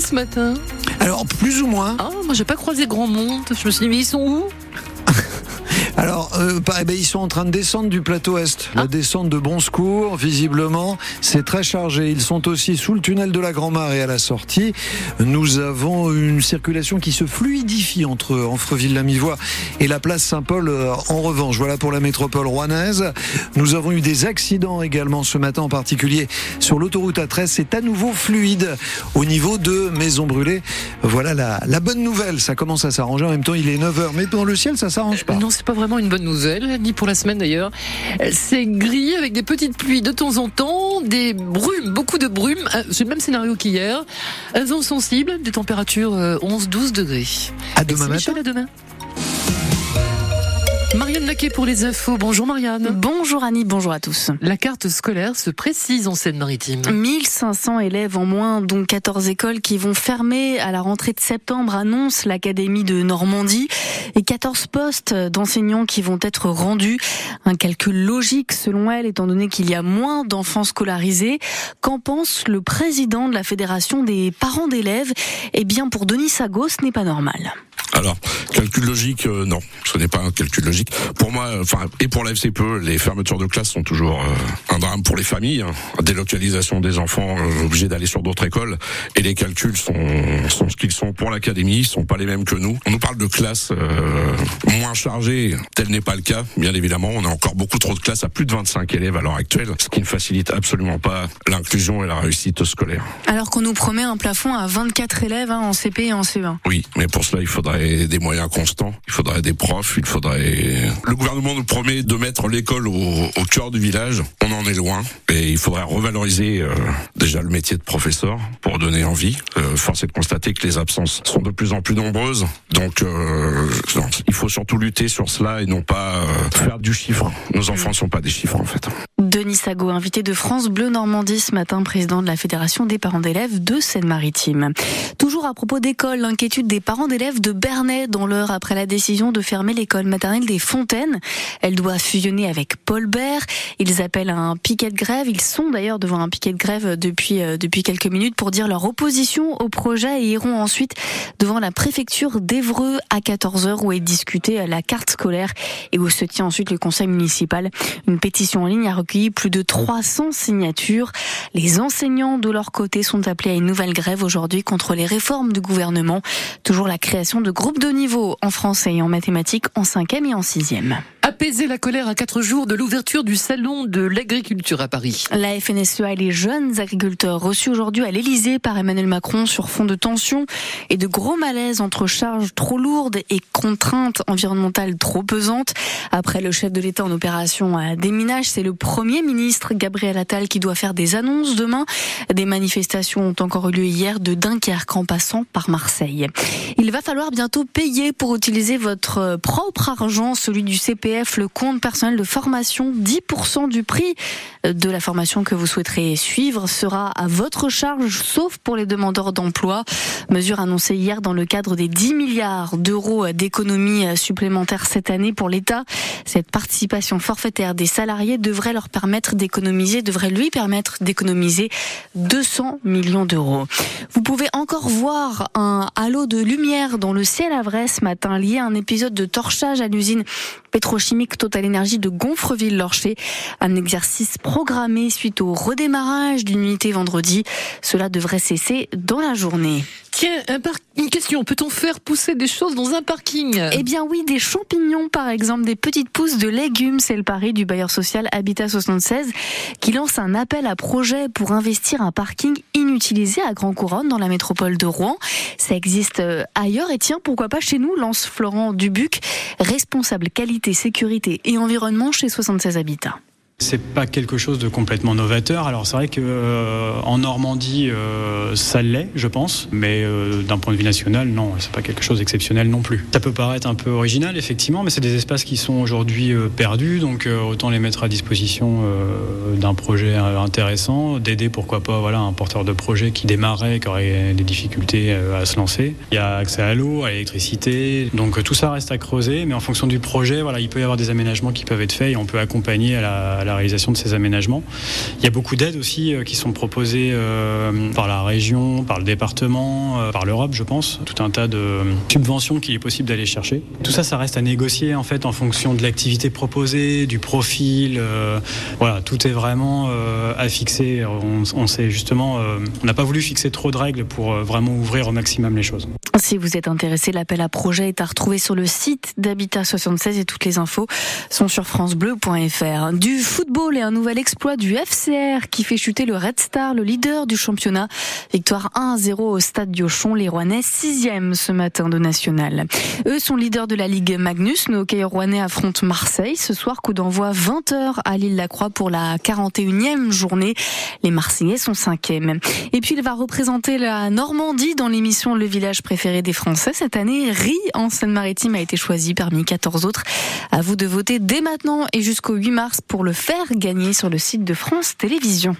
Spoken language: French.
ce matin? Alors, plus ou moins. Ah, moi j'ai pas croisé grand monde. Je me suis dit, mais ils sont où? Alors, euh, bah, eh ils sont en train de descendre du plateau Est. La descente de Bon Secours, visiblement, c'est très chargé. Ils sont aussi sous le tunnel de la Grand-Mare et à la sortie. Nous avons une circulation qui se fluidifie entre Anfreville-la-Mivoie et la place Saint-Paul. euh, En revanche, voilà pour la métropole rouennaise. Nous avons eu des accidents également ce matin, en particulier sur l'autoroute A13. C'est à nouveau fluide au niveau de Maison Brûlée. Voilà la, la bonne nouvelle. Ça commence à s'arranger. En même temps, il est 9h. Mais dans le ciel, ça s'arrange pas. Non, c'est pas vraiment une bonne nouvelle, ni pour la semaine d'ailleurs. Euh, C'est gris avec des petites pluies de temps en temps, des brumes, beaucoup de brumes. Euh, C'est le même scénario qu'hier. Un vent sensible, des températures euh, 11-12 degrés. À demain matin. Michel, à demain. Marianne Laquet pour les infos. Bonjour Marianne. Bonjour Annie, bonjour à tous. La carte scolaire se précise en Seine-Maritime. 1500 élèves en moins, dont 14 écoles qui vont fermer à la rentrée de septembre, annonce l'Académie de Normandie, et 14 postes d'enseignants qui vont être rendus. Un calcul logique selon elle, étant donné qu'il y a moins d'enfants scolarisés. Qu'en pense le président de la Fédération des parents d'élèves? Eh bien, pour Denis Sago, ce n'est pas normal. Alors, calcul logique, euh, non, ce n'est pas un calcul logique. Pour moi, euh, enfin, et pour la FCPE, les fermetures de classe sont toujours euh, un drame pour les familles. hein. Délocalisation des enfants euh, obligés d'aller sur d'autres écoles, et les calculs sont, sont ce qu'ils sont pour l'académie, ils sont pas les mêmes que nous. On nous parle de classes moins chargées, tel n'est pas le cas, bien évidemment. On a encore beaucoup trop de classes à plus de 25 élèves à l'heure actuelle, ce qui ne facilite absolument pas l'inclusion et la réussite scolaire. Alors qu'on nous promet un plafond à 24 élèves hein, en CP et en CE1. Oui, mais pour cela, il faudrait des moyens constants, il faudrait des profs, il faudrait... Le gouvernement nous promet de mettre l'école au, cœur du village. On en est loin et il faudrait revaloriser euh, déjà le métier de professeur pour donner envie. Euh, force est de constater que les absences sont de plus en plus nombreuses. Donc, euh, il faut surtout lutter sur cela et non pas faire du chiffre. Nos enfants ne sont pas des chiffres en fait. Denis Sago, invité de France Bleu Normandie ce matin, président de la Fédération des parents d'élèves de Seine-Maritime. Toujours à propos d'école, l'inquiétude des parents d'élèves de Bernay dans l'heure après la décision de fermer l'école maternelle des Fontaines. Elle doit fusionner avec Paul Bert. Ils appellent un piquet de grève. Ils sont d'ailleurs devant un piquet de grève depuis, euh, depuis quelques minutes pour dire leur opposition au projet et iront ensuite devant la préfecture d'Evreux à 14h où est discutée la carte scolaire et où se tient ensuite le conseil municipal. Une pétition en ligne a recueilli plus de 300 signatures. Les enseignants de leur côté sont appelés à une nouvelle grève aujourd'hui contre les réformes du gouvernement. Toujours la création de groupes de niveau en français et en mathématiques en 5e et en 6e. Apaiser la colère à quatre jours de l'ouverture du salon de l'agriculture à Paris. La FNSEA et les jeunes agriculteurs reçus aujourd'hui à l'Elysée par Emmanuel Macron sur fond de tension et de gros malaise entre charges trop lourdes et contraintes environnementales trop pesantes. Après le chef de l'État en opération à déminage, c'est le Premier ministre Gabriel Attal qui doit faire des annonces demain. Des manifestations ont encore eu lieu hier de Dunkerque en passant par Marseille. Il va falloir bientôt payer pour utiliser votre propre argent, celui du CPF, le compte personnel de formation. 10% du prix de la formation que vous souhaiterez suivre sera à votre charge, sauf pour les demandeurs d'emploi. Mesure annoncée hier dans le cadre des 10 milliards d'euros d'économies supplémentaires cette année pour l'État. Cette participation forfaitaire des salariés devrait leur permettre d'économiser, devrait lui permettre d'économiser 200 millions d'euros. Vous pouvez encore voir un halo de lumière dans le ciel à ce matin lié à un épisode de torchage à l'usine pétrochimique Total Énergie de Gonfreville-Lorcher. Un exercice programmé suite au redémarrage d'une unité vendredi. Cela devrait cesser dans la journée. Tiens, un une question, peut-on faire pousser des choses dans un parking? Eh bien oui, des champignons par exemple, des petites pousses de légumes, c'est le pari du bailleur social Habitat 76 qui lance un appel à projet pour investir un parking inutilisé à Grand Couronne dans la métropole de Rouen. Ça existe euh, ailleurs et tiens, pourquoi pas chez nous, lance Florent Dubuc, responsable qualité, sécurité et environnement chez 76 Habitat. C'est pas quelque chose de complètement novateur. Alors c'est vrai que euh, en Normandie, euh, ça l'est, je pense, mais euh, d'un point de vue national, non, c'est pas quelque chose d'exceptionnel non plus. Ça peut paraître un peu original, effectivement, mais c'est des espaces qui sont aujourd'hui perdus, donc autant les mettre à disposition d'un projet intéressant, d'aider pourquoi pas, voilà, un porteur de projet qui démarrait, qui aurait des difficultés à se lancer. Il y a accès à l'eau, à l'électricité, donc tout ça reste à creuser, mais en fonction du projet, voilà, il peut y avoir des aménagements qui peuvent être faits et on peut accompagner à la, la réalisation de ces aménagements. Il y a beaucoup d'aides aussi qui sont proposées par la région, par le département, par l'Europe, je pense. Tout un tas de subventions qu'il est possible d'aller chercher. Tout ça, ça reste à négocier en fait en fonction de l'activité proposée, du profil. voilà, tout est vraiment à fixer. On, on justement, on n'a pas voulu fixer trop de règles pour vraiment ouvrir au maximum les choses. Si vous êtes intéressé, l'appel à projet est à retrouver sur le site d'Habitat 76 et toutes les infos sont sur francebleu.fr. Du football et un nouvel exploit du FCR qui fait chuter le Red Star, le leader du championnat. Victoire 1-0 au stade Diochon, les Rouennais 6e ce matin de national. Eux sont leaders de la Ligue Magnus. Nos hockeyeurs rouennais affrontent Marseille ce soir, coup d'envoi 20h à l'île-la-Croix pour la 41e journée. Les Marseillais sont 5e. Et puis il va représenter la Normandie dans l'émission Le village préféré des Français. Cette année, Rie en Seine-Maritime a été choisi parmi 14 autres. À vous de voter dès maintenant et jusqu'au 8 mars pour le faire gagner sur le site de France Télévisions.